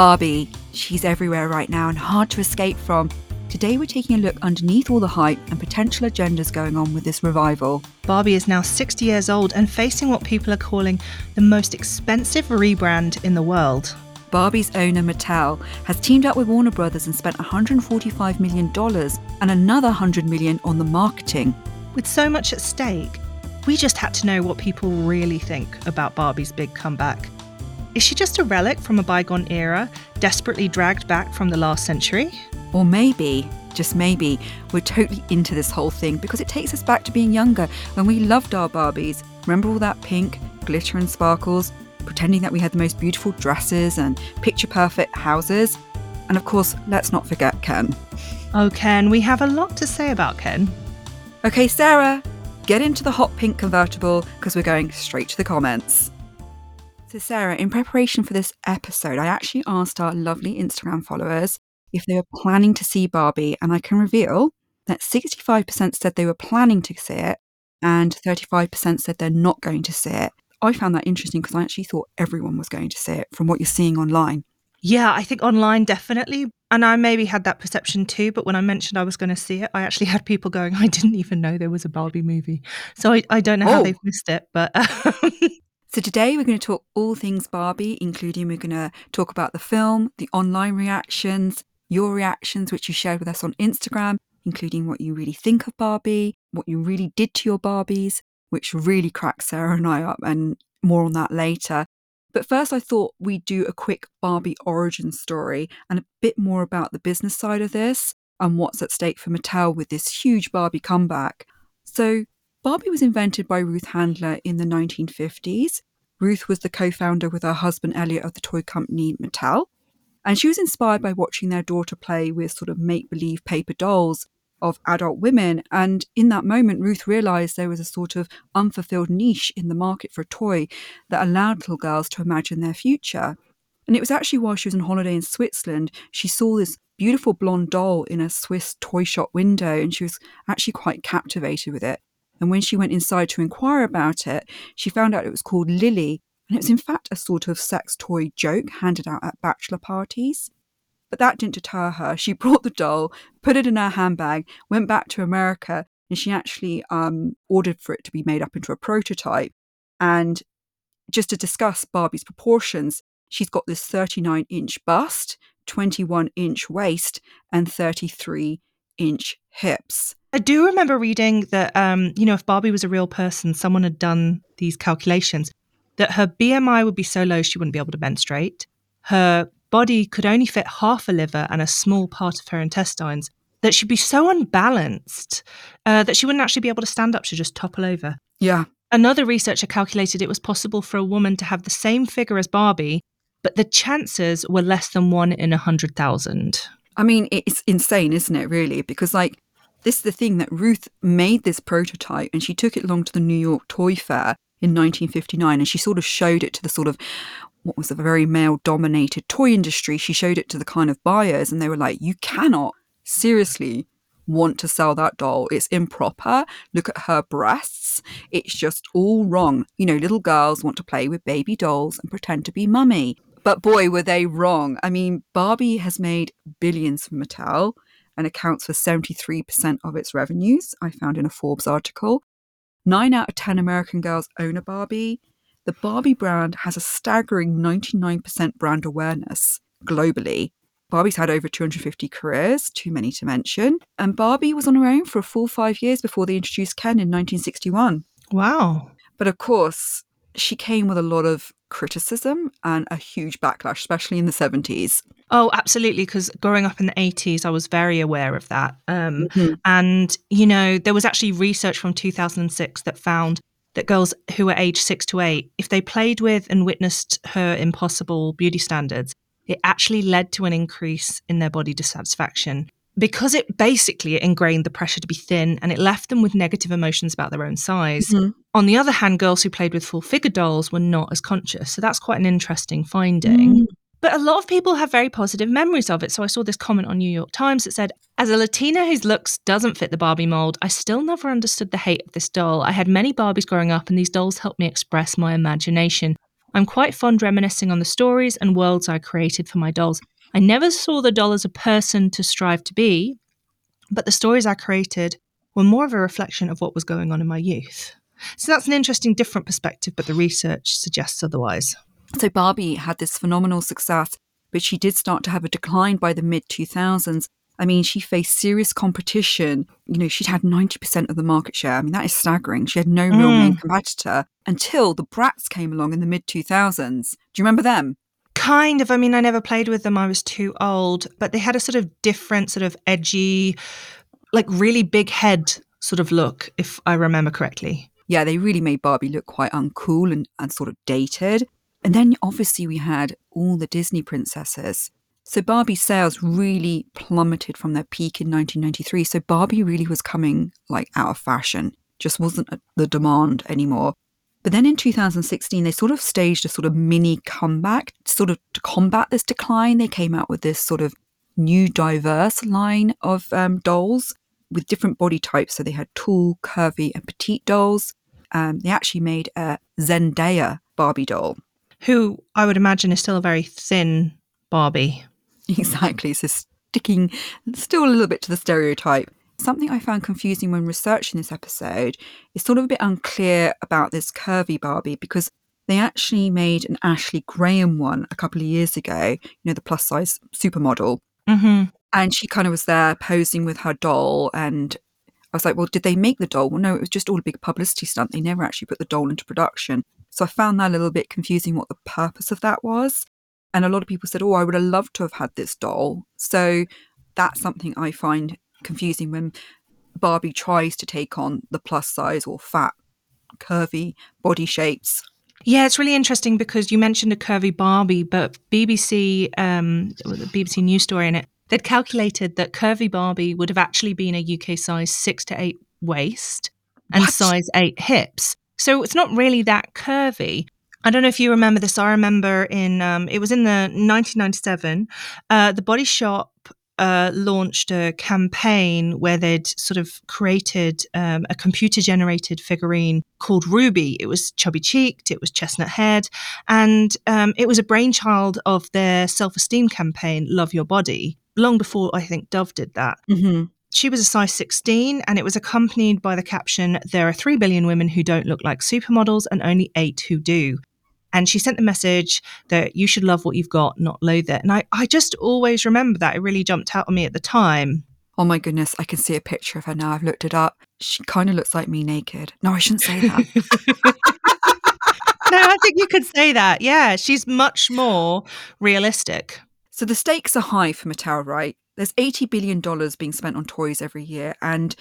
Barbie. She's everywhere right now and hard to escape from. Today, we're taking a look underneath all the hype and potential agendas going on with this revival. Barbie is now 60 years old and facing what people are calling the most expensive rebrand in the world. Barbie's owner Mattel has teamed up with Warner Brothers and spent $145 million and another 100 million on the marketing. With so much at stake, we just had to know what people really think about Barbie's big comeback. Is she just a relic from a bygone era, desperately dragged back from the last century? Or maybe, just maybe, we're totally into this whole thing because it takes us back to being younger when we loved our Barbies. Remember all that pink, glitter, and sparkles? Pretending that we had the most beautiful dresses and picture perfect houses? And of course, let's not forget Ken. Oh, Ken, we have a lot to say about Ken. Okay, Sarah, get into the hot pink convertible because we're going straight to the comments. So, Sarah, in preparation for this episode, I actually asked our lovely Instagram followers if they were planning to see Barbie, and I can reveal that 65% said they were planning to see it and 35% said they're not going to see it. I found that interesting because I actually thought everyone was going to see it from what you're seeing online. Yeah, I think online definitely. And I maybe had that perception too. But when I mentioned I was going to see it, I actually had people going, I didn't even know there was a Barbie movie. So I, I don't know oh. how they've missed it. But So today we're going to talk all things Barbie, including we're going to talk about the film, the online reactions, your reactions, which you shared with us on Instagram, including what you really think of Barbie, what you really did to your Barbies, which really cracked Sarah and I up, and more on that later. But first, I thought we'd do a quick Barbie origin story and a bit more about the business side of this and what's at stake for Mattel with this huge Barbie comeback. So, Barbie was invented by Ruth Handler in the 1950s. Ruth was the co founder with her husband Elliot of the toy company Mattel. And she was inspired by watching their daughter play with sort of make believe paper dolls of adult women. And in that moment, Ruth realized there was a sort of unfulfilled niche in the market for a toy that allowed little girls to imagine their future. And it was actually while she was on holiday in Switzerland, she saw this beautiful blonde doll in a Swiss toy shop window, and she was actually quite captivated with it. And when she went inside to inquire about it, she found out it was called Lilli, and it was in fact a sort of sex toy joke handed out at bachelor parties. But that didn't deter her. She brought the doll, put it in her handbag, went back to America, and she actually um, ordered for it to be made up into a prototype. And just to discuss Barbie's proportions, she's got this 39 inch bust, 21 inch waist, and 33 inch hips. I do remember reading that, um, you know, if Barbie was a real person, someone had done these calculations that her BMI would be so low she wouldn't be able to menstruate. Her body could only fit half a liver and a small part of her intestines. That she'd be so unbalanced uh, that she wouldn't actually be able to stand up. She'd just topple over. Yeah. Another researcher calculated it was possible for a woman to have the same figure as Barbie, but the chances were less than one in a hundred thousand. I mean, it's insane, isn't it, really? Because, like, this is the thing that Ruth made this prototype and she took it along to the New York Toy Fair in 1959 and she sort of showed it to the sort of what was a very male dominated toy industry. She showed it to the kind of buyers and they were like, you cannot seriously want to sell that doll. It's improper. Look at her breasts. It's just all wrong. You know, little girls want to play with baby dolls and pretend to be mummy. But boy, were they wrong. I mean, Barbie has made billions for Mattel and accounts for 73% of its revenues, I found in a Forbes article. Nine out of 10 American girls own a Barbie. The Barbie brand has a staggering 99% brand awareness globally. Barbie's had over 250 careers, too many to mention. And Barbie was on her own for a full five years before they introduced Ken in 1961. Wow. But of course, she came with a lot of criticism and a huge backlash, especially in the 70s. Oh, absolutely. Because growing up in the 80s, I was very aware of that. Um, mm-hmm. And, you know, there was actually research from 2006 that found that girls who were aged six to eight, if they played with and witnessed her impossible beauty standards, it actually led to an increase in their body dissatisfaction because it basically ingrained the pressure to be thin and it left them with negative emotions about their own size. Mm-hmm. On the other hand, girls who played with full figure dolls were not as conscious. So that's quite an interesting finding. Mm. But a lot of people have very positive memories of it. So I saw this comment on New York Times that said, As a Latina whose looks doesn't fit the Barbie mold, I still never understood the hate of this doll. I had many Barbies growing up, and these dolls helped me express my imagination. I'm quite fond reminiscing on the stories and worlds I created for my dolls. I never saw the doll as a person to strive to be, but the stories I created were more of a reflection of what was going on in my youth. So that's an interesting, different perspective, but the research suggests otherwise. So Barbie had this phenomenal success, but she did start to have a decline by the mid 2000s. I mean, she faced serious competition. You know, she'd had 90% of the market share. I mean, that is staggering. She had no real mm. main competitor until the Bratz came along in the mid 2000s. Do you remember them? Kind of. I mean, I never played with them. I was too old, but they had a sort of different, sort of edgy, like really big head sort of look, if I remember correctly. Yeah, they really made Barbie look quite uncool and, and sort of dated. And then obviously we had all the Disney princesses. So Barbie sales really plummeted from their peak in 1993. So Barbie really was coming like out of fashion, just wasn't the demand anymore. But then in 2016, they sort of staged a sort of mini comeback, sort of to combat this decline. They came out with this sort of new, diverse line of um, dolls with different body types. So they had tall, curvy, and petite dolls. Um, they actually made a Zendaya Barbie doll. Who I would imagine is still a very thin Barbie. Exactly. So sticking still a little bit to the stereotype. Something I found confusing when researching this episode is sort of a bit unclear about this curvy Barbie because they actually made an Ashley Graham one a couple of years ago, you know, the plus size supermodel. Mm-hmm. And she kind of was there posing with her doll. And I was like, well, did they make the doll? Well, no, it was just all a big publicity stunt. They never actually put the doll into production. So I found that a little bit confusing what the purpose of that was. And a lot of people said, oh, I would have loved to have had this doll. So that's something I find confusing when Barbie tries to take on the plus size or fat, curvy body shapes. Yeah, it's really interesting because you mentioned a curvy Barbie, but BBC, um, the BBC news story in it, they'd calculated that curvy Barbie would have actually been a UK size six to eight waist and what? size eight hips. So it's not really that curvy. I don't know if you remember this. I remember in um, it was in the 1997. Uh, the Body Shop uh, launched a campaign where they'd sort of created um, a computer generated figurine called Ruby. It was chubby cheeked, it was chestnut haired, and um, it was a brainchild of their self esteem campaign, Love Your Body, long before I think Dove did that. Mm-hmm. She was a size 16 and it was accompanied by the caption There are 3 billion women who don't look like supermodels and only 8 who do. And she sent the message that you should love what you've got, not loathe it. And I, I just always remember that. It really jumped out on me at the time. Oh my goodness, I can see a picture of her now. I've looked it up. She kind of looks like me naked. No, I shouldn't say that. no, I think you could say that. Yeah, she's much more realistic. So the stakes are high for Mattel, right? There's $80 billion being spent on toys every year. And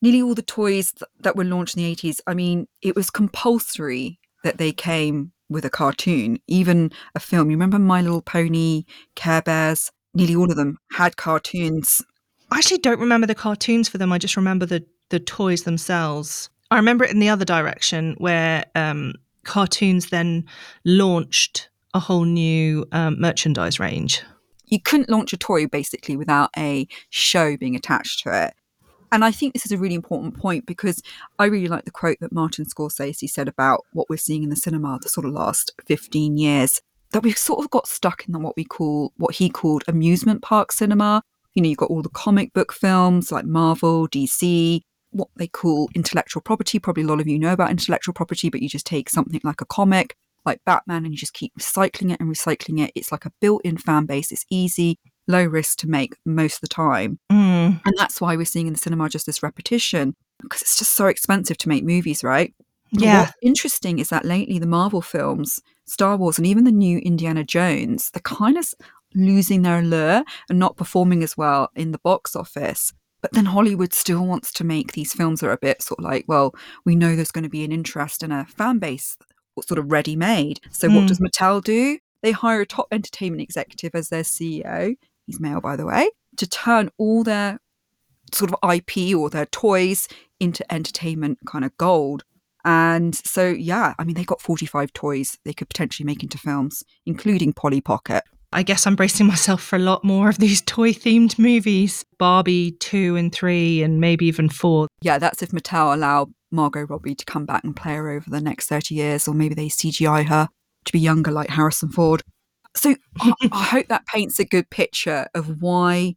nearly all the toys that were launched in the 80s, I mean, it was compulsory that they came with a cartoon, even a film. You remember My Little Pony, Care Bears? Nearly all of them had cartoons. I actually don't remember the cartoons for them. I just remember the the toys themselves. I remember it in the other direction where um, cartoons then launched a whole new um, merchandise range. You couldn't launch a toy basically without a show being attached to it. And I think this is a really important point because I really like the quote that Martin Scorsese said about what we're seeing in the cinema the sort of last 15 years. That we've sort of got stuck in what we call, what he called amusement park cinema. You know, you've got all the comic book films like Marvel, DC, what they call intellectual property. Probably a lot of you know about intellectual property, but you just take something like a comic, like Batman, and you just keep recycling it and recycling it. It's like a built in fan base. It's easy low risk to make most of the time. Mm. And that's why we're seeing in the cinema just this repetition because it's just so expensive to make movies, right? Yeah. What's interesting is that lately the Marvel films, Star Wars, and even the new Indiana Jones, they're kind of losing their allure and not performing as well in the box office. But then Hollywood still wants to make these films that are a bit sort of like, well, we know there's going to be an interest and a fan base sort of ready made. So mm. what does Mattel do? They hire a top entertainment executive as their CEO he's male by the way, to turn all their sort of IP or their toys into entertainment kind of gold. And so, yeah, I mean, they got 45 toys they could potentially make into films, including Polly Pocket. I guess I'm bracing myself for a lot more of these toy themed movies Barbie 2 and 3, and maybe even 4. Yeah, that's if Mattel allow Margot Robbie to come back and play her over the next 30 years, or maybe they CGI her to be younger like Harrison Ford. So I, I hope that paints a good picture of why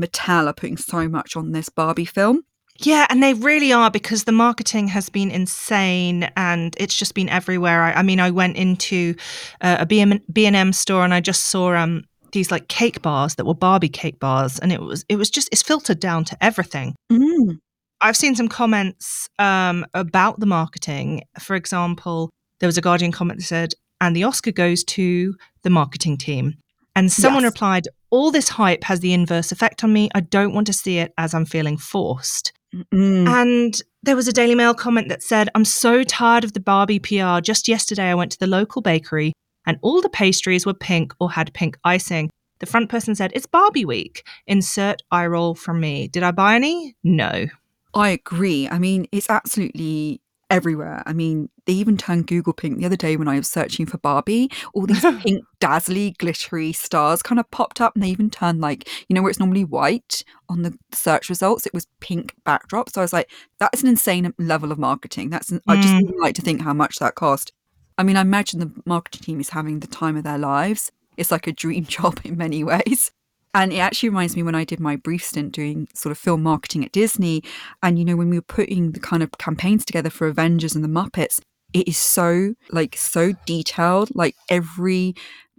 Mattel are putting so much on this Barbie film. Yeah, and they really are because the marketing has been insane and it's just been everywhere. I, I mean, I went into uh, a B&M store and I just saw um, these like cake bars that were Barbie cake bars, and it was it was just it's filtered down to everything. Mm. I've seen some comments um, about the marketing. For example, there was a Guardian comment that said, "And the Oscar goes to the marketing team." And someone yes. replied, All this hype has the inverse effect on me. I don't want to see it as I'm feeling forced. Mm. And there was a Daily Mail comment that said, I'm so tired of the Barbie PR. Just yesterday, I went to the local bakery and all the pastries were pink or had pink icing. The front person said, It's Barbie week. Insert eye roll from me. Did I buy any? No. I agree. I mean, it's absolutely everywhere. I mean, they even turned Google pink the other day when I was searching for Barbie. All these pink, dazzly, glittery stars kind of popped up, and they even turned like, you know, where it's normally white on the search results, it was pink backdrop. So I was like, that's an insane level of marketing. That's, an, mm. I just mm. like to think how much that cost. I mean, I imagine the marketing team is having the time of their lives. It's like a dream job in many ways. And it actually reminds me when I did my brief stint doing sort of film marketing at Disney. And, you know, when we were putting the kind of campaigns together for Avengers and the Muppets, it is so, like, so detailed. Like, every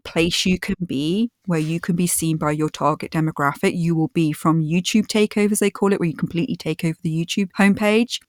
place you can be where you can be seen by your target demographic, you will be from YouTube takeovers, they call it, where you completely take over the YouTube homepage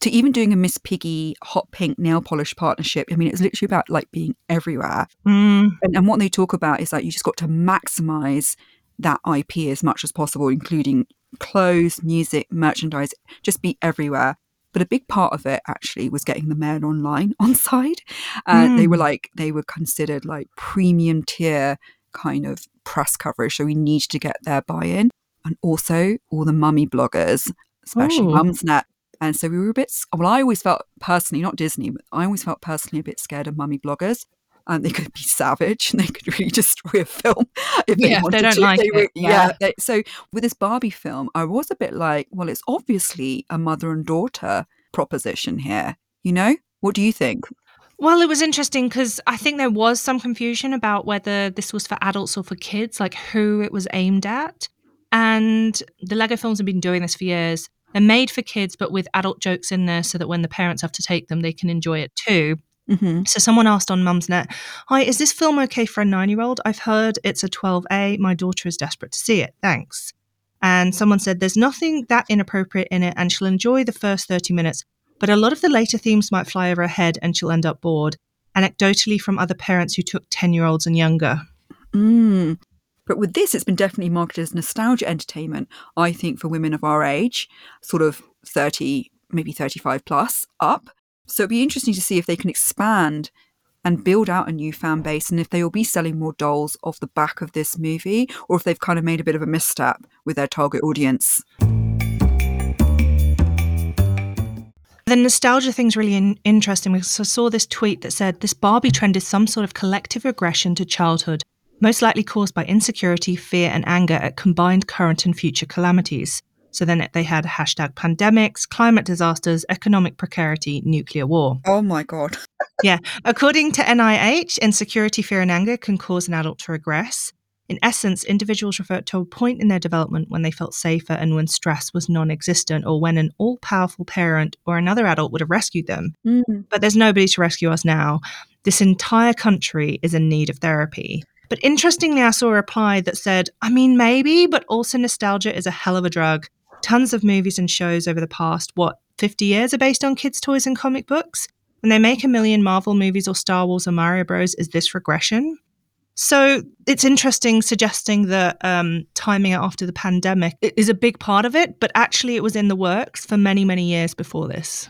to even doing a Miss Piggy hot pink nail polish partnership. I mean, it's literally about like being everywhere. Mm. And, and what they talk about is that you just got to maximize that IP as much as possible, including clothes, music, merchandise, just be everywhere. But a big part of it actually was getting the Mail Online on side. Uh, mm. They were hmm. like, they were considered like premium tier kind of press coverage. So we needed to get their buy in. And also all the mummy bloggers, especially Ooh. Mumsnet. And so we were a bit, well, I always felt personally, not Disney, but I always felt personally a bit scared of mummy bloggers and they could be savage and they could really destroy a film if they yeah, wanted they don't to. Like they it. Were, yeah. yeah they, so with this Barbie film, I was a bit like, well, it's obviously a mother and daughter proposition here. You know, what do you think? Well, it was interesting because I think there was some confusion about whether this was for adults or for kids, like who it was aimed at. And the Lego films have been doing this for years. They're made for kids, but with adult jokes in there so that when the parents have to take them, they can enjoy it too. Mm-hmm. So someone asked on Mumsnet, "Hi, is this film okay for a nine-year-old? I've heard it's a 12A. My daughter is desperate to see it. Thanks." And someone said, "There's nothing that inappropriate in it, and she'll enjoy the first 30 minutes. But a lot of the later themes might fly over her head, and she'll end up bored." Anecdotally, from other parents who took 10-year-olds and younger. Mm. But with this, it's been definitely marketed as nostalgia entertainment. I think for women of our age, sort of 30, maybe 35 plus up. So it'd be interesting to see if they can expand and build out a new fan base and if they will be selling more dolls off the back of this movie or if they've kind of made a bit of a misstep with their target audience. The nostalgia thing's really in- interesting because I saw this tweet that said this Barbie trend is some sort of collective regression to childhood, most likely caused by insecurity, fear, and anger at combined current and future calamities. So then they had hashtag pandemics, climate disasters, economic precarity, nuclear war. Oh my God. yeah. According to NIH, insecurity, fear, and anger can cause an adult to regress. In essence, individuals revert to a point in their development when they felt safer and when stress was non existent, or when an all powerful parent or another adult would have rescued them. Mm. But there's nobody to rescue us now. This entire country is in need of therapy. But interestingly, I saw a reply that said, I mean, maybe, but also nostalgia is a hell of a drug tons of movies and shows over the past, what, 50 years are based on kids' toys and comic books? When they make a million Marvel movies or Star Wars or Mario Bros, is this regression? So it's interesting suggesting that um, timing it after the pandemic is a big part of it, but actually it was in the works for many, many years before this.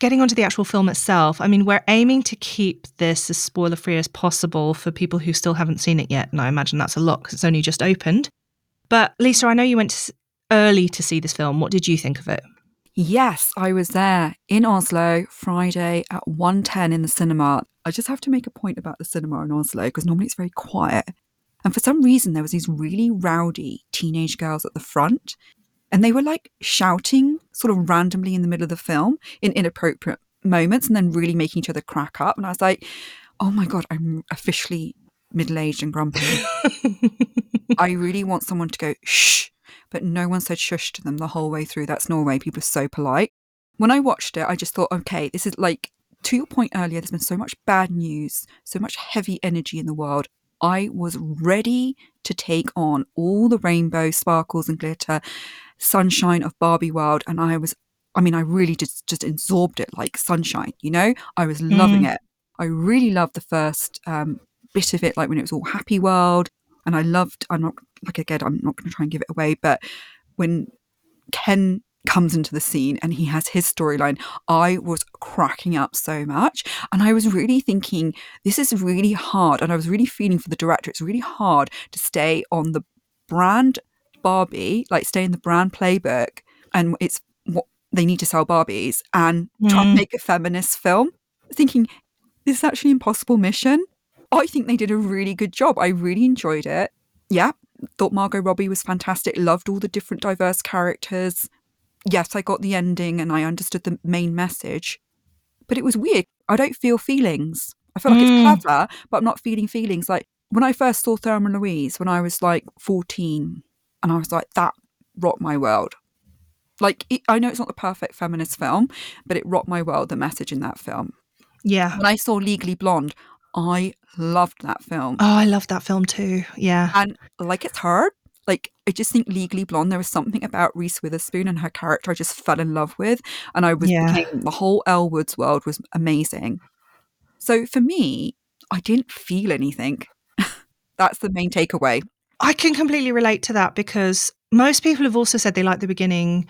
Getting onto the actual film itself, I mean, we're aiming to keep this as spoiler free as possible for people who still haven't seen it yet. And I imagine that's a lot because it's only just opened. But Lisa, I know you went to early to see this film. What did you think of it? Yes, I was there in Oslo Friday at 1.10 in the cinema. I just have to make a point about the cinema in Oslo because normally it's very quiet. And for some reason, there was these really rowdy teenage girls at the front, and they were like shouting sort of randomly in the middle of the film in inappropriate moments, and then really making each other crack up. And I was like, oh my God, I'm officially middle aged and grumpy. I really want someone to go, shh, but no one said shush to them the whole way through. That's Norway. People are so polite. When I watched it, I just thought, okay, this is like, to your point earlier, there's been so much bad news, so much heavy energy in the world. I was ready to take on all the rainbow, sparkles, and glitter, sunshine of Barbie world. And I was, I mean, I really just, just absorbed it like sunshine, you know? I was loving Mm. it. I really loved the first um, bit of it, like when it was all happy world. And I loved, I'm not, like, again, I'm not going to try and give it away, but when Ken comes into the scene and he has his storyline, I was cracking up so much. And I was really thinking, this is really hard. And I was really feeling for the director, it's really hard to stay on the brand Barbie, like stay in the brand playbook. And it's what they need to sell Barbies and try and Mm. make a feminist film. Thinking, this is actually an impossible mission. I think they did a really good job. I really enjoyed it. Yeah, thought Margot Robbie was fantastic. Loved all the different diverse characters. Yes, I got the ending and I understood the main message, but it was weird. I don't feel feelings. I feel like Mm. it's clever, but I'm not feeling feelings. Like when I first saw Thelma and Louise when I was like 14, and I was like, that rocked my world. Like, it, I know it's not the perfect feminist film, but it rocked my world, the message in that film. Yeah. When I saw Legally Blonde, I loved that film. Oh, I loved that film too. Yeah. And like it's hard. like I just think Legally Blonde, there was something about Reese Witherspoon and her character I just fell in love with. And I was Yeah. became, the whole Elle Woods world was amazing. So for me, I didn't feel anything. That's the main takeaway. I can completely relate to that because most people have also said they liked the beginning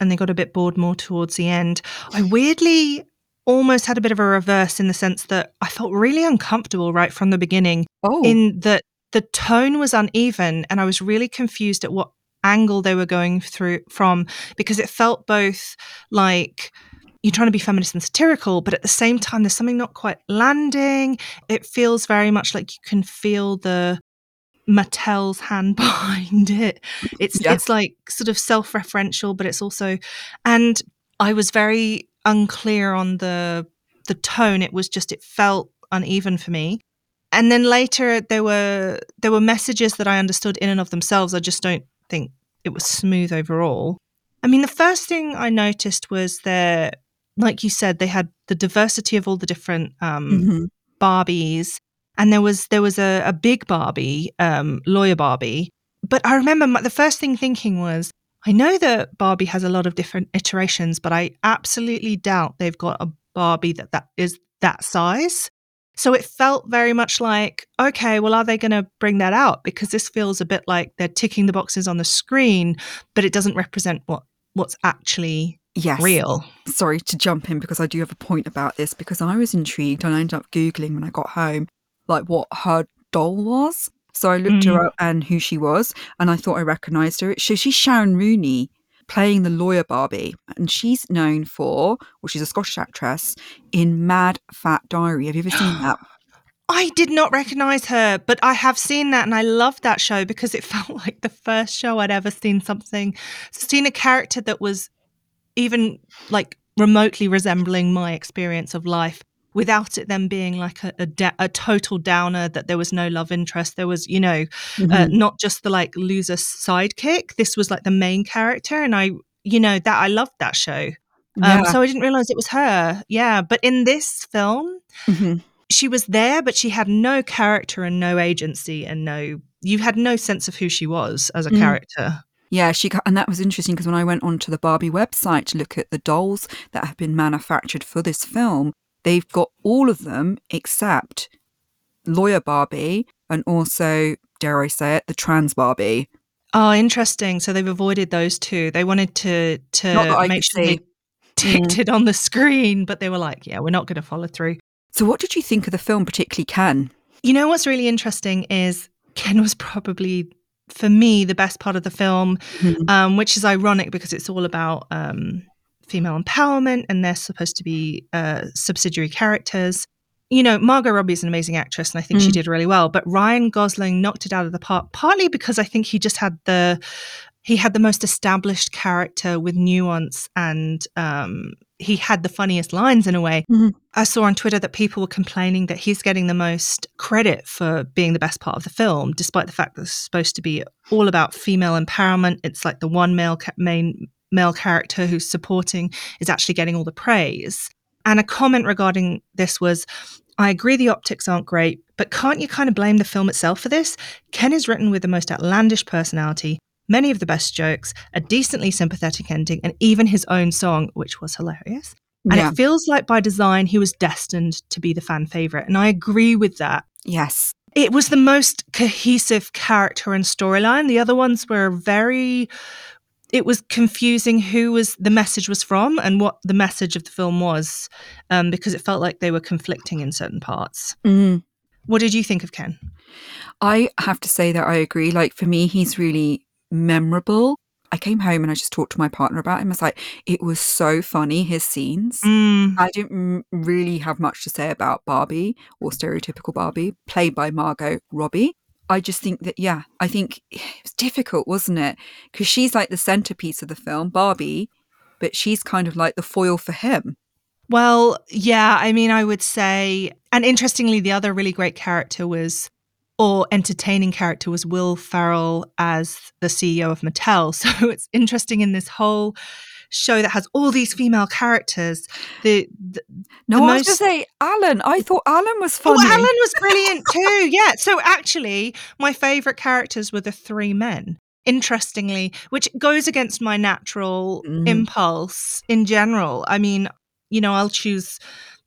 and they got a bit bored more towards the end. I weirdly almost had a bit of a reverse in the sense that I felt really uncomfortable right from the beginning Oh, in that the tone was uneven and I was really confused at what angle they were going through from because it felt both like you're trying to be feminist and satirical, but at the same time, there's something not quite landing. It feels very much like you can feel the Mattel's hand behind it. It's Yeah. it's like sort of self-referential, but it's also and I was very unclear on the the tone. It was just it felt uneven for me. And then later there were there were messages that I understood in and of themselves. I just don't think it was smooth overall. I mean, the first thing I noticed was that, like you said, they had the diversity of all the different um, mhm. Barbies, and there was there was a, a big Barbie, um, lawyer Barbie. But I remember my, the first thing thinking was, I know that Barbie has a lot of different iterations, but I absolutely doubt they've got a Barbie that that is that size. So it felt very much like, okay, well, are they going to bring that out? Because this feels a bit like they're ticking the boxes on the screen, but it doesn't represent what what's actually yes. real. Sorry to jump in because I do have a point about this because I was intrigued and I ended up Googling when I got home like what her doll was. So I looked Mhm. her up and who she was and I thought I recognised her. So she's Sharon Rooney playing the lawyer Barbie and she's known for, well, she's a Scottish actress in Mad Fat Diary. Have you ever seen that? I did not recognize her, but I have seen that and I loved that show because it felt like the first show I'd ever seen something, seen a character that was even like remotely resembling my experience of life without it then being like a, a, da- a total downer that there was no love interest. There was, you know, uh, Mhm. not just the like loser sidekick. This was like the main character. And I, you know, that I loved that show. Um. So I didn't realize it was her. Yeah. But in this film, Mhm. she was there, but she had no character and no agency and no, you had no sense of who she was as a Mm. character. Yeah, she and that was interesting because when I went onto the Barbie website to look at the dolls that have been manufactured for this film, they've got all of them except Lawyer Barbie and also, dare I say it, the trans Barbie. Oh, interesting. So they've avoided those two. They wanted to Not that I to make sure they ticked it on the screen, but they were like, yeah, we're not going to follow through. So, what did you think of the film, particularly Ken? You know what's really interesting is Ken was probably for me the best part of the film, Mhm. um, which is ironic because it's all about um, female empowerment and they're supposed to be uh, subsidiary characters. You know, Margot Robbie is an amazing actress and I think she Mm. did really well, but Ryan Gosling knocked it out of the park partly because I think he just had the he had the most established character with nuance and um, he had the funniest lines in a way. Mhm. I saw on Twitter that people were complaining that he's getting the most credit for being the best part of the film, despite the fact that it's supposed to be all about female empowerment. It's like the one male ca- main male character who's supporting is actually getting all the praise. And a comment regarding this was I agree the optics aren't great, but can't you kind of blame the film itself for this? Ken is written with the most outlandish personality, many of the best jokes, a decently sympathetic ending, and even his own song, which was hilarious. And yeah. it feels like by design he was destined to be the fan favorite. And I agree with that. yes. It was the most cohesive character and storyline. The other ones were very it was confusing who was the message was from and what the message of the film was um, because it felt like they were conflicting in certain parts. Mm. What did you think of Ken? I have to say that I agree. Like for me, he's really memorable. I came home and I just talked to my partner about him. I was like, it was so funny, his scenes. Mm, I didn't really have much to say about Barbie or stereotypical Barbie, played by Margot Robbie. I just think that, yeah, I think it was difficult, wasn't it? Because she's like the centerpiece of the film, Barbie, but she's kind of like the foil for him. well, yeah, I mean, I would say, and interestingly, the other really great character was, or entertaining character was Will Ferrell as the CEO of Mattel. So it's interesting in this whole show that has all these female characters. The, the No, The I was going to say Alan. I thought Alan was Oh, funny. Alan was brilliant too. Yeah. So actually, my favorite characters were the three men. Interestingly, which goes against my natural Mm. impulse in general. I mean, you know, I'll choose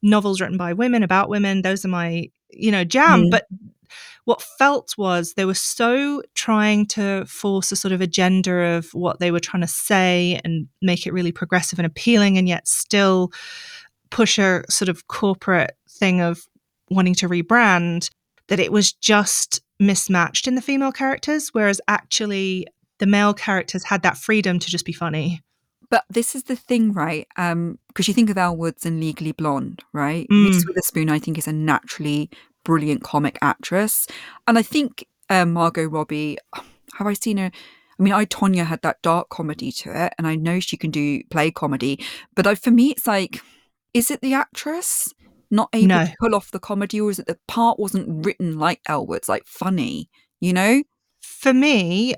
novels written by women about women. Those are my, you know, jam. Mm. But what felt was they were so trying to force a sort of agenda of what they were trying to say and make it really progressive and appealing, and yet still push a sort of corporate thing of wanting to rebrand that it was just mismatched in the female characters, whereas actually the male characters had that freedom to just be funny. But this is the thing, right? Um, because you think of Elle Woods and Legally Blonde, right? Mm. Reese Witherspoon, I think, is a naturally brilliant comic actress, and I think um, Margot Robbie. Have I seen her? I mean, I Tonya had that dark comedy to it, and I know she can do play comedy. But I, for me, it's like, is it the actress not able No. to pull off the comedy, or is it the part wasn't written like Elle Woods', like funny? You know? For me,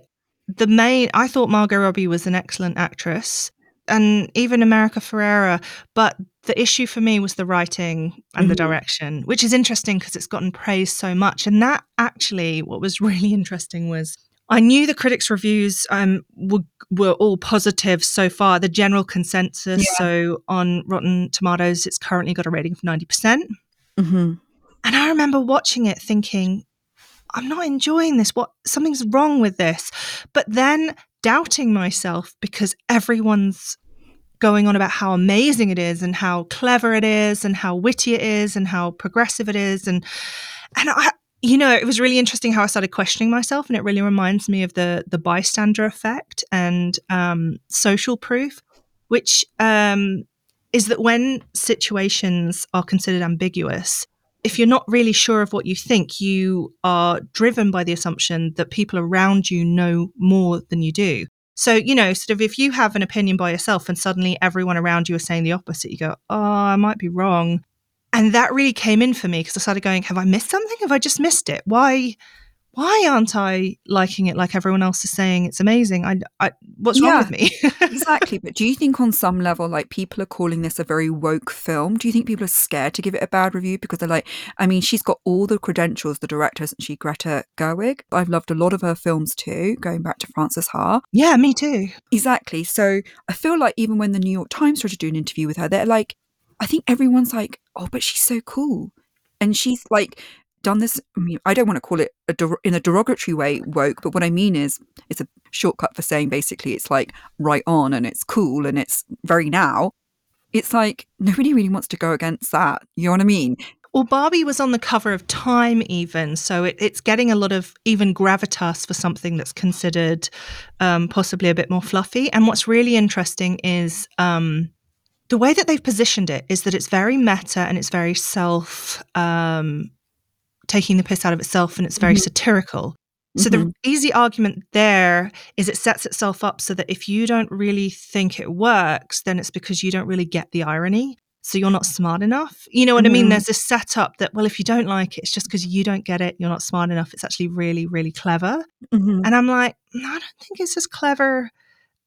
the main, I thought Margot Robbie was an excellent actress and even America Ferrera. But the issue for me was the writing and the Mhm. direction, which is interesting because it's gotten praised so much. And that actually, what was really interesting was I knew the critics' reviews um, were, were all positive so far. The general consensus, so on Rotten Tomatoes, it's currently got a rating of 90%. Mm-hmm. And I remember watching it thinking, I'm not enjoying this. What something's wrong with this. But then doubting myself because everyone's going on about how amazing it is and how clever it is and how witty it is and how progressive it is. And and I you know it was really interesting how I started questioning myself and it really reminds me of the the bystander effect and um, social proof which um, is that when situations are considered ambiguous if you're not really sure of what you think, you are driven by the assumption that people around you know more than you do. So, you know, sort of if you have an opinion by yourself and suddenly everyone around you is saying the opposite, you go, oh, I might be wrong. And that really came in for me because I started going, have I missed something? Have I just missed it? Why? Why aren't I liking it like everyone else is saying it's amazing? I, I what's wrong Yeah. with me? exactly. But do you think on some level, like people are calling this a very woke film? Do you think people are scared to give it a bad review because they're like, I mean, she's got all the credentials, the director, isn't she, Greta Gerwig? I've loved a lot of her films too, going back to Frances Ha. yeah, me too. Exactly. So I feel like even when the New York Times tried to do an interview with her, they're like, I think everyone's like, oh, but she's so cool. And she's like, done this. I mean, I don't want to call it a der- in a derogatory way woke, but what I mean is it's a shortcut for saying basically it's like right on and it's cool and it's very now. It's like nobody really wants to go against that. You know what I mean? Well, Barbie was on the cover of Time, even. So it, it's getting a lot of even gravitas for something that's considered um, possibly a bit more fluffy. And what's really interesting is um, the way that they've positioned it is that it's very meta and it's very self um, taking the piss out of itself and it's very Mhm. satirical. So mm-hmm. the easy argument there is it sets itself up so that if you don't really think it works, then it's because you don't really get the irony. So you're not smart enough. You know what mm-hmm. I mean? Mm-hmm. There's this setup that, well, if you don't like it, it's just because you don't get it. You're not smart enough. It's actually really, really clever. Mm-hmm. And I'm like, no, I don't think it's as clever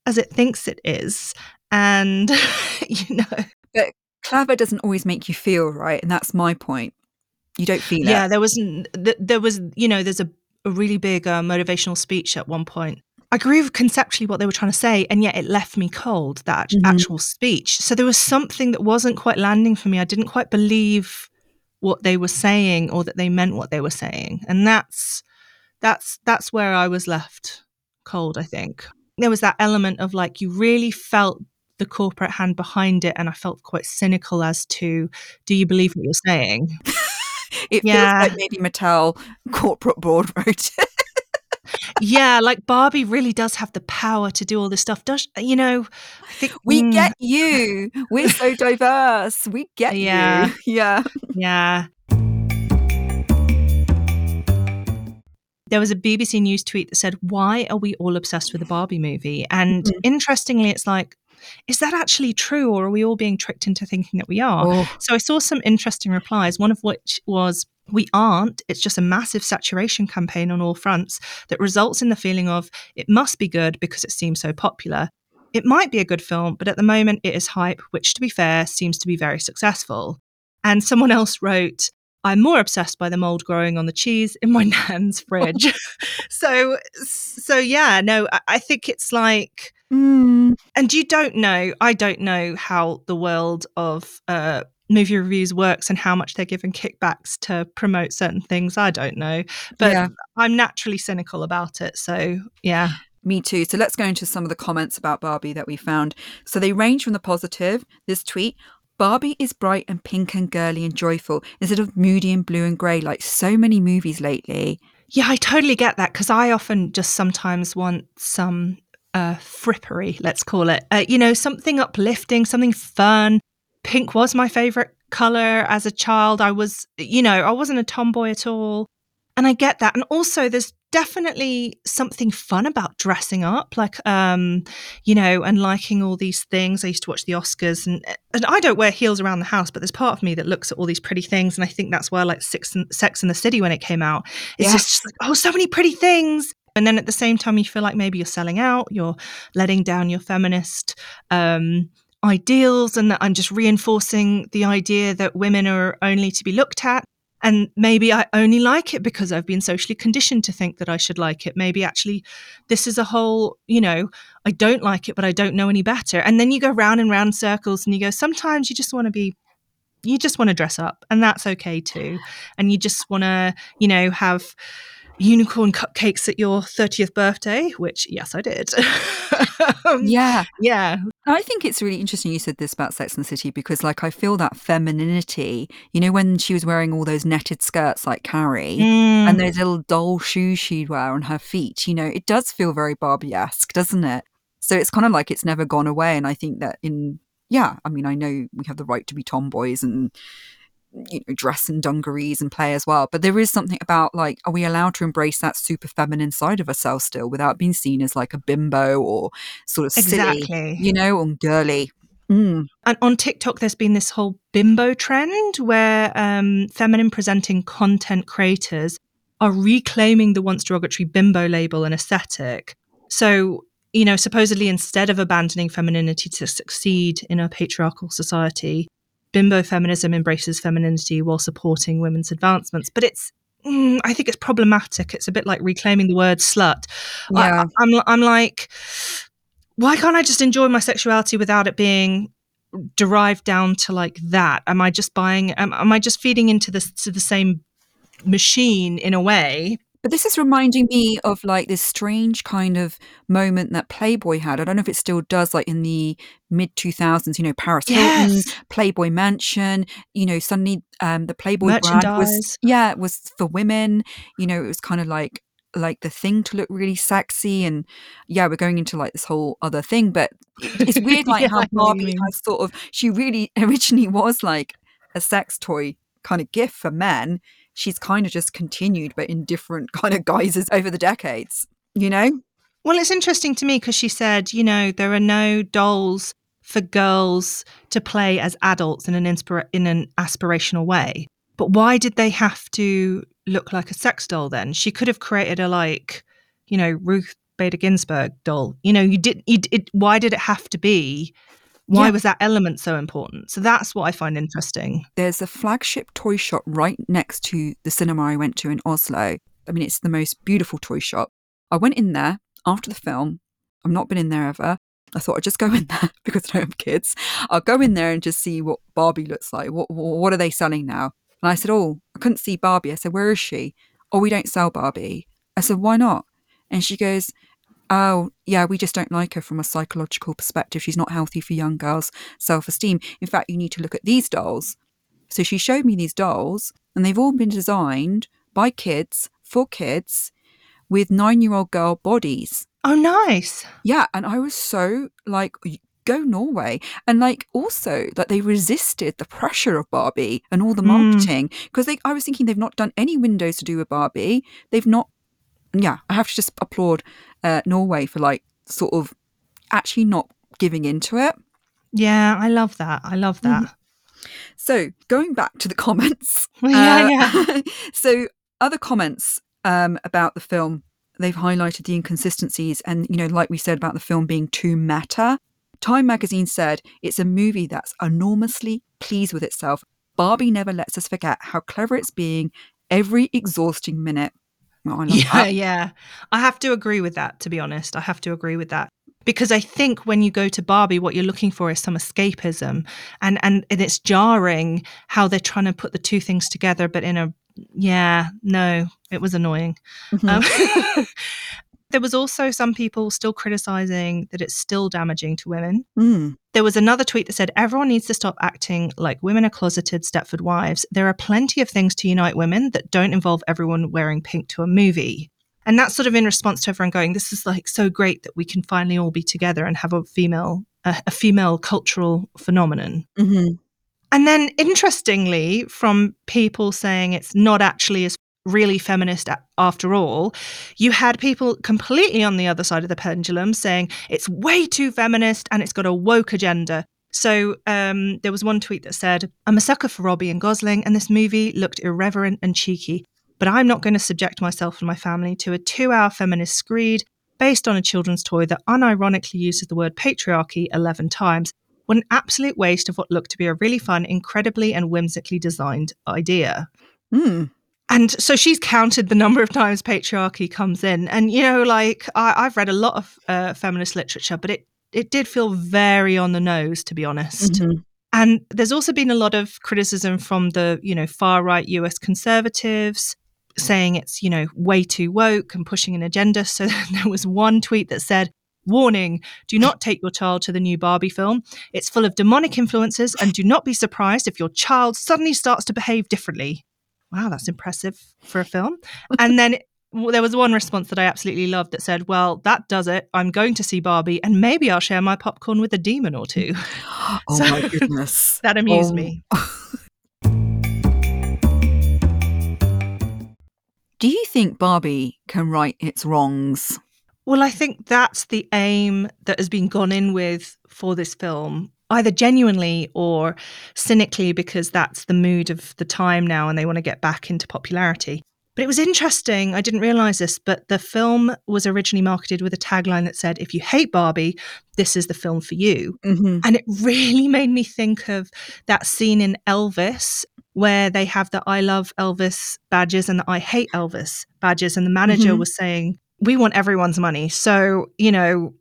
as it thinks it is. And, you know. But clever doesn't always make you feel right. And that's my point. You don't feel yeah, it. there was, there was, you know, there's a a really big uh, motivational speech at one point. I agree with conceptually what they were trying to say, and yet it left me cold, that mm-hmm. actual speech. So there was something that wasn't quite landing for me. I didn't quite believe what they were saying or that they meant what they were saying. And that's that's that's where I was left cold, I think. There was that element of like you really felt the corporate hand behind it and I felt quite cynical as to do you believe what you're saying? it yeah. feels like maybe Mattel corporate board wrote it. yeah, like Barbie really does have the power to do all this stuff. Does you know? I think we mm. get you. We're so diverse. We get yeah. you. Yeah, yeah. There was a BBC News tweet that said, "Why are we all obsessed with the Barbie movie?" And mm-hmm. interestingly, it's like is that actually true or are we all being tricked into thinking that we are? Oh. So I saw some interesting replies, one of which was, we aren't. It's just a massive saturation campaign on all fronts that results in the feeling of it must be good because it seems so popular. It might be a good film, but at the moment it is hype, which to be fair seems to be very successful. And someone else wrote, I'm more obsessed by the mold growing on the cheese in my nan's fridge. so, so yeah, no, I think it's like Mm. And you don't know, I don't know how the world of uh, movie reviews works and how much they're given kickbacks to promote certain things. I don't know. But yeah. I'm naturally cynical about it. So, yeah. Me too. So let's go into some of the comments about Barbie that we found. So they range from the positive, this tweet, Barbie is bright and pink and girly and joyful instead of moody and blue and grey like so many movies lately. Yeah, I totally get that because I often just sometimes want some uh, frippery, let's call it. Uh, you know, something uplifting, something fun. Pink was my favorite color as a child. I was, you know, I wasn't a tomboy at all. And I get that. And also, there's definitely something fun about dressing up, like, um, you know, and liking all these things. I used to watch the Oscars, and and I don't wear heels around the house, but there's part of me that looks at all these pretty things, and I think that's why like Sex and, Sex in the City when it came out. It's yes. just like, oh, so many pretty things. And then at the same time, you feel like maybe you're selling out, you're letting down your feminist um, ideals, and that I'm just reinforcing the idea that women are only to be looked at. And maybe I only like it because I've been socially conditioned to think that I should like it. Maybe actually this is a whole, you know, I don't like it, but I don't know any better. And then you go round and round circles and you go, sometimes you just want to be you just want to dress up and that's okay too and you just want to you know have unicorn cupcakes at your 30th birthday, which, yes, I did. um, yeah. Yeah. I think it's really interesting you said this about Sex and the City because, like, I feel that femininity, you know, when she was wearing all those netted skirts like Carrie mm. and those little doll shoes she'd wear on her feet, you know, it does feel very Barbie esque, doesn't it? So it's kind of like it's never gone away. And I think that in, yeah, I mean, I know we have the right to be tomboys and you know dress in dungarees and play as well but there is something about like are we allowed to embrace that super feminine side of ourselves still without being seen as like a bimbo or sort of silly you know or girly Mm. And on TikTok, there's been this whole bimbo trend where um, feminine presenting content creators are reclaiming the once derogatory bimbo label and aesthetic. So, you know, supposedly instead of abandoning femininity to succeed in a patriarchal society, bimbo feminism embraces femininity while supporting women's advancements, but it's mm, I think it's problematic. It's a bit like reclaiming the word slut. Yeah. I, I'm I'm like, why can't I just enjoy my sexuality without it being derived down to like that? Am I just buying? Am, am I just feeding into this to the same machine in a way? But this is reminding me of like this strange kind of moment that Playboy had. I don't know if it still does, like in the mid 2000s, you know, Paris yes. Hilton, Playboy Mansion, you know, suddenly um, the Playboy brand was, yeah, it was for women. You know, it was kind of like, like the thing to look really sexy and yeah we're going into like this whole other thing but it's weird like yeah, how barbie has sort of she really originally was like a sex toy kind of gift for men she's kind of just continued, but in different kind of guises over the decades, you know? Well, it's interesting to me because she said, you know, there are no dolls for girls to play as adults in an inspira- in an aspirational way. But why did they have to look like a sex doll then? She could have created a like, you know, Ruth Bader Ginsburg doll. You know, you did it, it why did it have to be why yeah. was that element so important? So that's what I find interesting. There's a flagship toy shop right next to the cinema I went to in Oslo. I mean, it's the most beautiful toy shop. I went in there after the film. I've not been in there ever. I thought I'd just go in there because I don't have kids. I'll go in there and just see what Barbie looks like. What what are they selling now? And I said, Oh, I couldn't see Barbie. I said, Where is she? Oh, we don't sell Barbie. I said, Why not? And she goes, Oh, yeah, we just don't like her from a psychological perspective. She's not healthy for young girls' self esteem. In fact, you need to look at these dolls. So she showed me these dolls, and they've all been designed by kids for kids with nine year old girl bodies. Oh, nice. Yeah. And I was so like, go Norway. And like also that they resisted the pressure of Barbie and all the hmm. marketing because mm. I was thinking they've not done any windows to do with Barbie. They've not yeah, I have to just applaud uh, Norway for like sort of actually not giving into it. Yeah, I love that. I love that. Mm. So going back to the comments. yeah, uh, yeah. so other comments um, about the film, they've highlighted the inconsistencies and, you know, like we said about the film being too meta. Time magazine said it's a movie that's enormously pleased with itself. Barbie never lets us forget how clever it's being every exhausting minute. Yeah, that. yeah. I have to agree with that, to be honest. I have to agree with that. Because I think when you go to Barbie, what you're looking for is some escapism. And, and, and it's jarring how they're trying to put the two things together, but in a, yeah, no, it was annoying. Mm-hmm. Um, There was also some people still criticizing that it's still damaging to women. Mm. There was another tweet that said, Everyone needs to stop acting like women are closeted Stepford wives. There are plenty of things to unite women that don't involve everyone wearing pink to a movie. And that's sort of in response to everyone going, This is like so great that we can finally all be together and have a female, a, a female cultural phenomenon. Mm-hmm. And then, interestingly, from people saying it's not actually as really feminist after all, you had people completely on the other side of the pendulum saying it's way too feminist and it's got a woke agenda. So um, there was one tweet that said, I'm a sucker for Robbie and Gosling, and this movie looked irreverent and cheeky, but I'm not going to subject myself and my family to a two hour feminist screed based on a children's toy that unironically uses the word patriarchy 11 times. What an absolute waste of what looked to be a really fun, incredibly and whimsically designed idea. Hmm and so she's counted the number of times patriarchy comes in and you know like I, have read a lot of uh, feminist literature but it it did feel very on the nose to be honest mm-hmm. and there's also been a lot of criticism from the you know far right us conservatives saying it's you know way too woke and pushing an agenda so there was one tweet that said Warning, do not take your child to the new Barbie film. It's full of demonic influences, and do not be surprised if your child suddenly starts to behave differently wow, that's impressive for a film. and then there was one response that I absolutely loved that said, Well, that does it. I'm going to see Barbie and maybe I'll share my popcorn with a demon or two. oh so, my goodness. that amused oh. me. Do you think Barbie can right its wrongs? Well, I think that's the aim that has been gone in with for this film either genuinely or cynically because that's the mood of the time now and they want to get back into popularity. But it was interesting. I didn't realize this, but the film was originally marketed with a tagline that said, If you hate Barbie, this is the film for you. Mm-hmm. And it really made me think of that scene in Elvis where they have the I love Elvis badges and the I hate Elvis badges. And the manager mm-hmm. was saying, We want everyone's money. So, you know,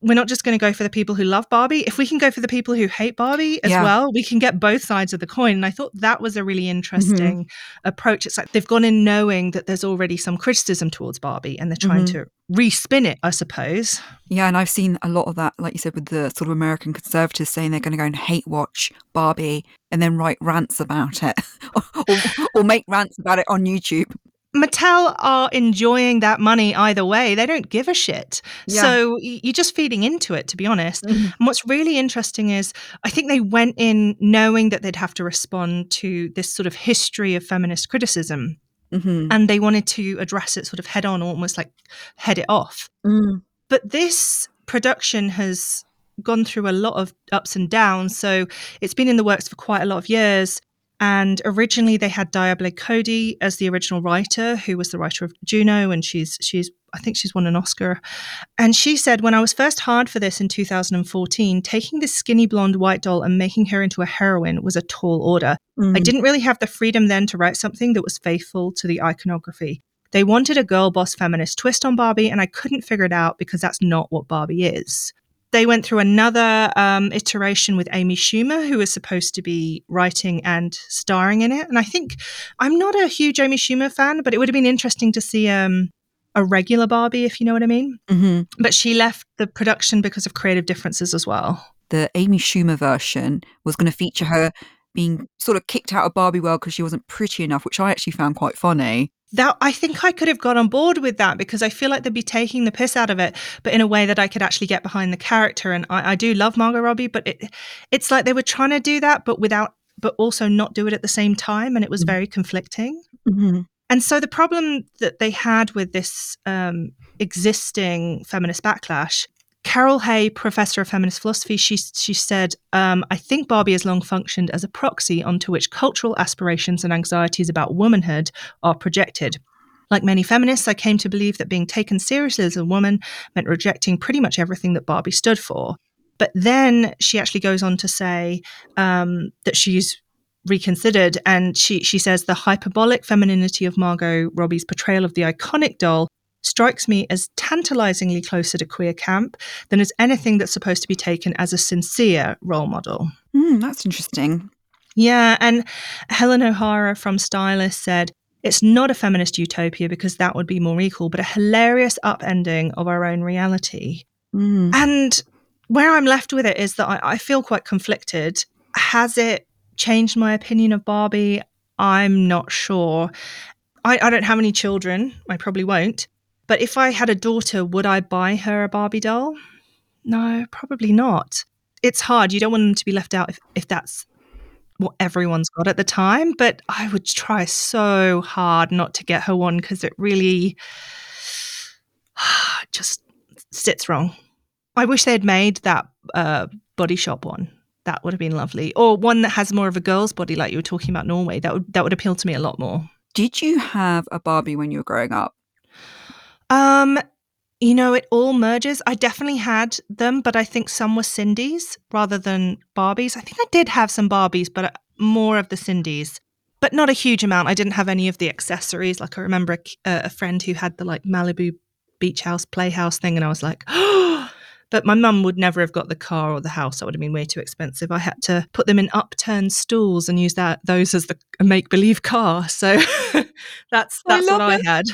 we're not just going to go for the people who love Barbie. If we can go for the people who hate Barbie as yeah. well, we can get both sides of the coin. And I thought that was a really interesting mm-hmm. approach. It's like they've gone in knowing that there's already some criticism towards Barbie and they're trying mm-hmm. to respin it, I suppose. Yeah, and I've seen a lot of that, like you said, with the sort of American conservatives saying they're going to go and hate watch Barbie and then write rants about it or, or make rants about it on YouTube. Mattel are enjoying that money either way. They don't give a shit. Yeah. So you're just feeding into it, to be honest. Mm-hmm. And what's really interesting is I think they went in knowing that they'd have to respond to this sort of history of feminist criticism. Mhm. and they wanted to address it sort of head on, almost like head it off. Mm. But this production has gone through a lot of ups and downs. So it's been in the works for quite a lot of years. And originally they had Diablo Cody as the original writer, who was the writer of Juno, and she's she's I think she's won an Oscar. And she said, when I was first hired for this in 2014, taking this skinny blonde white doll and making her into a heroine was a tall order. I Mm. didn't really have the freedom then to write something that was faithful to the iconography. They wanted a girl boss feminist twist on Barbie, and I couldn't figure it out because that's not what Barbie is. They went through another um, iteration with Amy Schumer, who was supposed to be writing and starring in it. And I think I'm not a huge Amy Schumer fan, but it would have been interesting to see um, a regular Barbie, if you know what I mean. Mhm. But she left the production because of creative differences as well. The Amy Schumer version was going to feature her being sort of kicked out of Barbie World because she wasn't pretty enough, which I actually found quite funny. That I think I could have got on board with that because I feel like they'd be taking the piss out of it, but in a way that I could actually get behind the character. And I, I do love Margot Robbie, but it, it's like they were trying to do that, but without, but also not do it at the same time, and it was Mhm. very conflicting. Mhm. And so the problem that they had with this um, existing feminist backlash, Carol Hay, professor of feminist philosophy, she she said, um, "I think Barbie has long functioned as a proxy onto which cultural aspirations and anxieties about womanhood are projected." Like many feminists, I came to believe that being taken seriously as a woman meant rejecting pretty much everything that Barbie stood for. But then she actually goes on to say um, that she's reconsidered and she she says the hyperbolic femininity of Margot Robbie's portrayal of the iconic doll strikes me as tantalizingly closer to queer camp than as anything that's supposed to be taken as a sincere role model. Mm, that's interesting. Yeah, and Helen O'Hara from Stylist said it's not a feminist utopia because that would be more equal, but a hilarious upending of our own reality. Mm. And where I'm left with it is that I, I feel quite conflicted. Has it changed my opinion of Barbie? I'm not sure. I, I don't have any children. I probably won't. But if I had a daughter, would I buy her a Barbie doll? No, probably not. It's hard. You don't want them to be left out if, if that's what everyone's got at the time. But I would try so hard not to get her one because it really just sits wrong. I wish they'd made that uh, body shop one. That would have been lovely, or one that has more of a girl's body, like you were talking about Norway. That would that would appeal to me a lot more. Did you have a Barbie when you were growing up? Um, you know, it all merges. I definitely had them, but I think some were Sindy's rather than Barbies. I think I did have some Barbies, but uh, more of the Sindy's, but not a huge amount. I didn't have any of the accessories. Like I remember a, uh, a friend who had the like Malibu beach house playhouse thing, and I was like, oh. But my mum would never have got the car or the house. That would have been way too expensive. I had to put them in upturned stools and use that those as the make believe car. So that's I that's what love I had.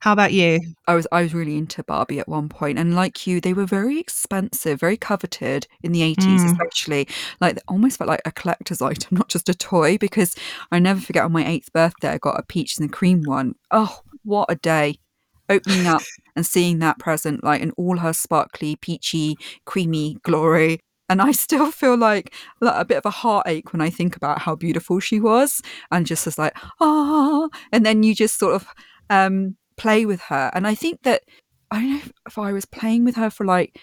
How about you? I was I was really into Barbie at one point, and like you, they were very expensive, very coveted in the eighties, Mm. especially. Like they almost felt like a collector's item, not just a toy. Because I never forget on my eighth birthday, I got a peaches and the cream one. Oh, what a day! Opening up and seeing that present, like in all her sparkly, peachy, creamy glory. And I still feel like, like a bit of a heartache when I think about how beautiful she was, and just as like ah, and then you just sort of um play with her. And I think that I don't know if, if I was playing with her for like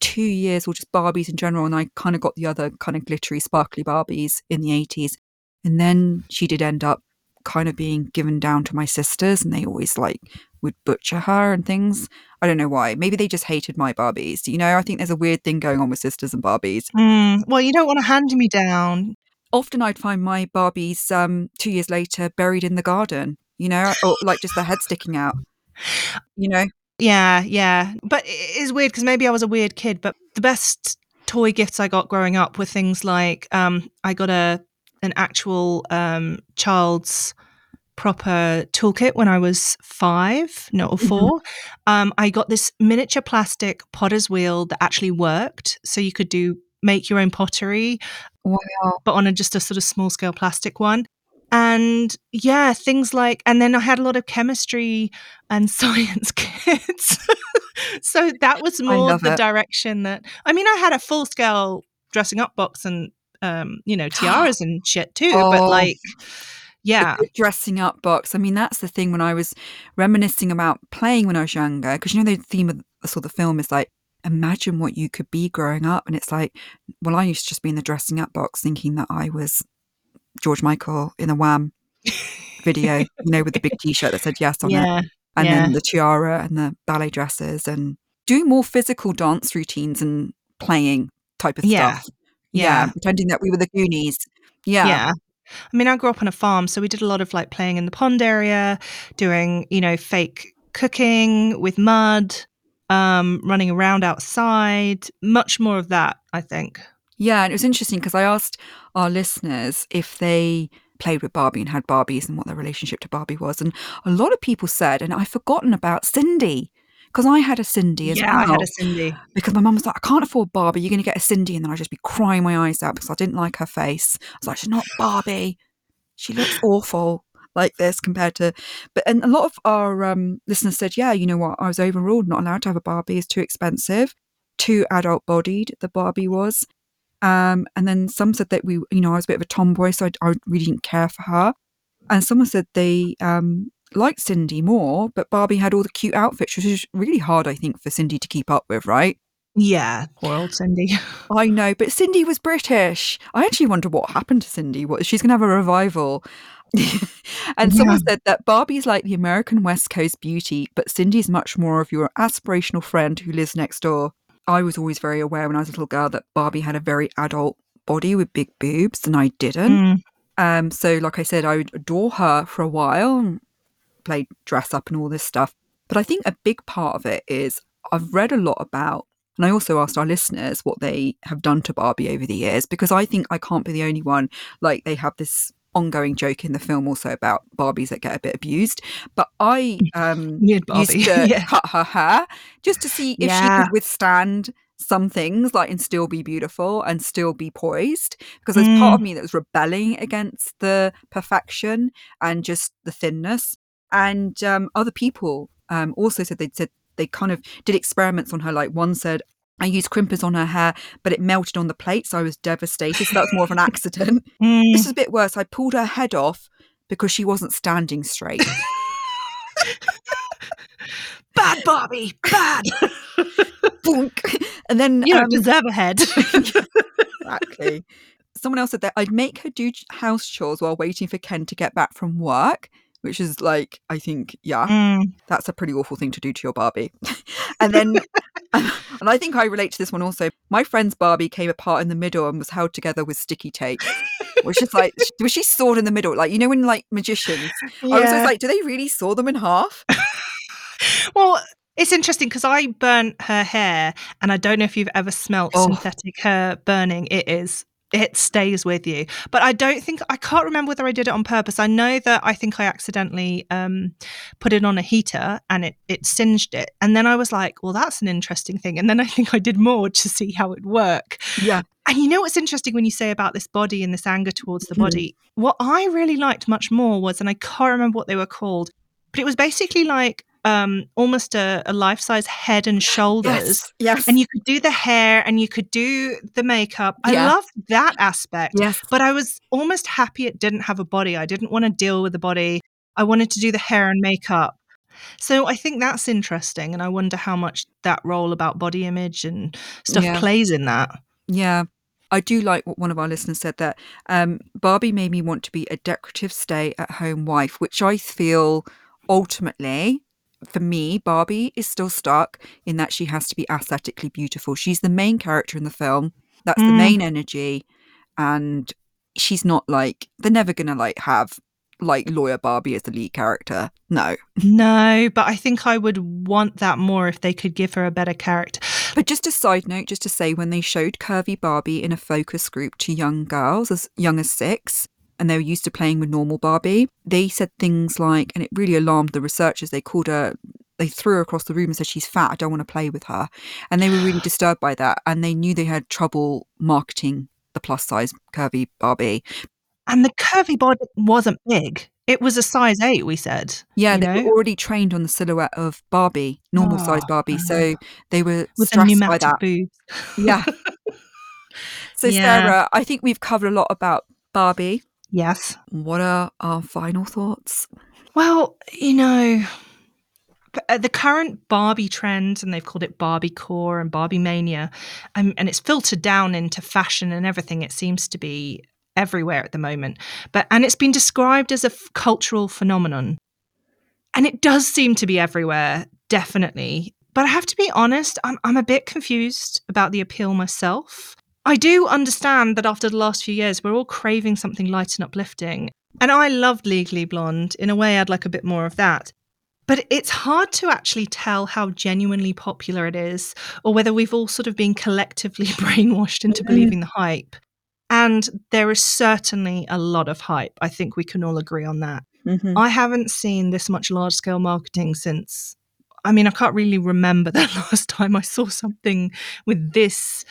two years or just Barbies in general, and I kind of got the other kind of glittery, sparkly Barbies in the 80s. And then she did end up kind of being given down to my sisters, and they always like would butcher her and things. I don't know why. Maybe they just hated my Barbies. You know, I think there's a weird thing going on with sisters and Barbies. Mm, well, you don't want to hand me down. Often I'd find my Barbies um, two years later buried in the garden, you know, or like just the head sticking out, you know. Yeah, yeah. But it is weird because maybe I was a weird kid, but the best toy gifts I got growing up were things like um, I got a an actual um, child's proper toolkit when I was five, no, or Mhm. 4 Um, I got this miniature plastic potter's wheel that actually worked, so you could do make your own pottery, Wow. but on a, just a sort of small scale plastic one. And yeah, things like, and then I had a lot of chemistry and science kits. so that was more the it. direction that, I mean, I had a full scale dressing up box and, um, you know, tiaras and shit too, but Oh. like, Yeah. dressing up box. I mean, that's the thing when I was reminiscing about playing when I was younger, because you know, the theme of the sort of film is like, imagine what you could be growing up. And it's like, well, I used to just be in the dressing up box thinking that I was George Michael in a Wham video, you know, with the big t shirt that said yes on yeah. it. And yeah. then the tiara and the ballet dresses and doing more physical dance routines and playing type of Yeah. stuff. Yeah. Yeah. Pretending that we were the Goonies. Yeah. Yeah. I mean, I grew up on a farm, so we did a lot of like playing in the pond area, doing, you know, fake cooking with mud, um, running around outside, much more of that, I think. Yeah, and it was interesting because I asked our listeners if they played with Barbie and had Barbies and what their relationship to Barbie was. And a lot of people said, and I've forgotten about Sindy because I had a Sindy as yeah, well. I had a Sindy. because my mum was like, I can't afford Barbie. You're going to get a Sindy. And then I'd just be crying my eyes out because I didn't like her face. I was like, she's not Barbie. She looks awful like this compared to. But and a lot of our um, listeners said, yeah, you know what? I was overruled, not allowed to have a Barbie. It's too expensive, too adult bodied. The Barbie was. Um, and then some said that we, you know, I was a bit of a tomboy, so I, I really didn't care for her. And someone said they um, liked Sindy more, but Barbie had all the cute outfits, which is really hard, I think, for Sindy to keep up with, right? Yeah, poor old Sindy. I know, but Sindy was British. I actually wonder what happened to Sindy. What she's going to have a revival. and someone said that Barbie's like the American West Coast beauty, but Sindy's much more of your aspirational friend who lives next door. I was always very aware when I was a little girl that Barbie had a very adult body with big boobs, and I didn't. Mm. Um, so, like I said, I would adore her for a while, and play dress up and all this stuff. But I think a big part of it is I've read a lot about, and I also asked our listeners what they have done to Barbie over the years, because I think I can't be the only one. Like they have this ongoing joke in the film also about Barbies that get a bit abused. But I um, used to Yeah. cut her hair just to see if she could withstand some things like and still be beautiful and still be poised. Because there's part of me that was rebelling against the perfection and just the thinness. And um, other people um, also said they said they kind of did experiments on her like one said I used crimpers on her hair, but it melted on the plate, so I was devastated. So that was more of an accident. Mm. This is a bit worse. I pulled her head off because she wasn't standing straight. Bad Barbie, bad. Boonk. And then you don't um, deserve a head. exactly. Someone else said that I'd make her do house chores while waiting for Ken to get back from work, which is like, I think, yeah, Mm. that's a pretty awful thing to do to your Barbie. and then, and I think I relate to this one also. My friend's Barbie came apart in the middle and was held together with sticky tape, which is like, was she sawed in the middle? Like, you know, when like magicians, I was Yeah. like, do they really saw them in half? Well, it's interesting because I burnt her hair, and I don't know if you've ever smelt Oh. synthetic hair burning. It is. It stays with you, but I don't think I can't remember whether I did it on purpose. I know that I think I accidentally um, put it on a heater and it it singed it, and then I was like, "Well, that's an interesting thing." And then I think I did more to see how it work. Yeah. And you know what's interesting when you say about this body and this anger towards the Mhm. body? What I really liked much more was, and I can't remember what they were called, but it was basically like um almost a, a life-size head and shoulders. Yes. Yes. And you could do the hair and you could do the makeup. I Yeah. loved that aspect. yes. But I was almost happy it didn't have a body. I didn't want to deal with the body. I wanted to do the hair and makeup. So I think that's interesting. And I wonder how much that role about body image and stuff Yeah. plays in that. Yeah. I do like what one of our listeners said that um, Barbie made me want to be a decorative stay at home wife, which I feel ultimately, for me, Barbie is still stuck in that she has to be aesthetically beautiful. She's the main character in the film, that's the Mm. main energy. And she's not like, they're never going to like have like lawyer Barbie as the lead character. No. No, but I think I would want that more if they could give her a better character. But just a side note, just to say, when they showed Curvy Barbie in a focus group to young girls as young as six, and they were used to playing with normal Barbie, they said things like, and it really alarmed the researchers, they called her, they threw her across the room and said, She's fat, I don't want to play with her. And they were really disturbed by that. And they knew they had trouble marketing the plus size Curvy Barbie. And the curvy body wasn't big. It was a size eight, we said. Yeah, they know? were already trained on the silhouette of Barbie, normal ah, size Oh, Barbie. So ah. they were With the stressed by that. boobs. Yeah. So Yeah. Sarah, I think we've covered a lot about Barbie. Yes. What are our final thoughts? Well, you know, uh, the current Barbie trend, and they've called it Barbie core and Barbie mania, um, and it's filtered down into fashion and everything. It seems to be everywhere at the moment, but and it's been described as a f- cultural phenomenon, and it does seem to be everywhere, definitely. But I have to be honest, I'm I'm a bit confused about the appeal myself. I do understand that after the last few years, we're all craving something light and uplifting. And I loved Legally Blonde. In a way, I'd like a bit more of that. But it's hard to actually tell how genuinely popular it is, or whether we've all sort of been collectively brainwashed into mm-hmm. believing the hype. And there is certainly a lot of hype. I think we can all agree on that. Mm-hmm. I haven't seen this much large scale marketing since, I mean, I can't really remember the last time I saw something with this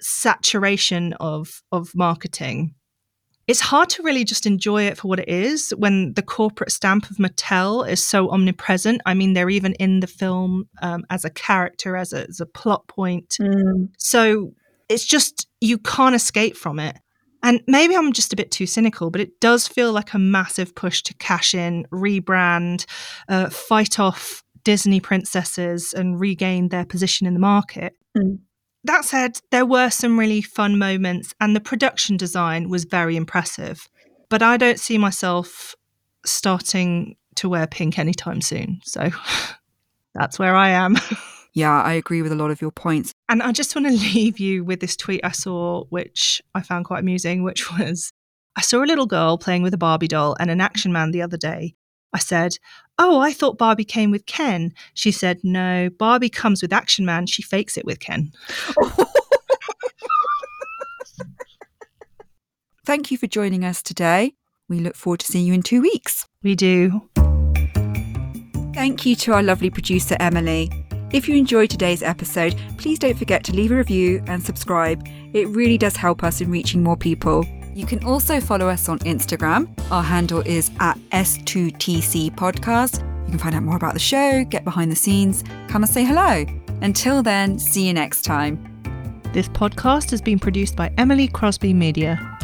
saturation of of marketing it's hard to really just enjoy it for what it is when the corporate stamp of Mattel is so omnipresent. I mean, they're even in the film um, as a character, as a, as a plot point. Mm. So it's just, you can't escape from it. And maybe I'm just a bit too cynical, but it does feel like a massive push to cash in, rebrand, uh, fight off Disney princesses and regain their position in the market. Mm that said, there were some really fun moments, and the production design was very impressive. But I don't see myself starting to wear pink anytime soon. So that's where I am. yeah, I agree with a lot of your points. And I just want to leave you with this tweet I saw, which I found quite amusing, which was I saw a little girl playing with a Barbie doll and an action man the other day. I said, Oh, I thought Barbie came with Ken. She said, No, Barbie comes with Action Man. She fakes it with Ken. Thank you for joining us today. We look forward to seeing you in two weeks. We do. Thank you to our lovely producer, Emily. If you enjoyed today's episode, please don't forget to leave a review and subscribe. It really does help us in reaching more people. You can also follow us on Instagram. Our handle is at S2TC Podcast. You can find out more about the show, get behind the scenes, come and say hello. Until then, see you next time. This podcast has been produced by Emily Crosby Media.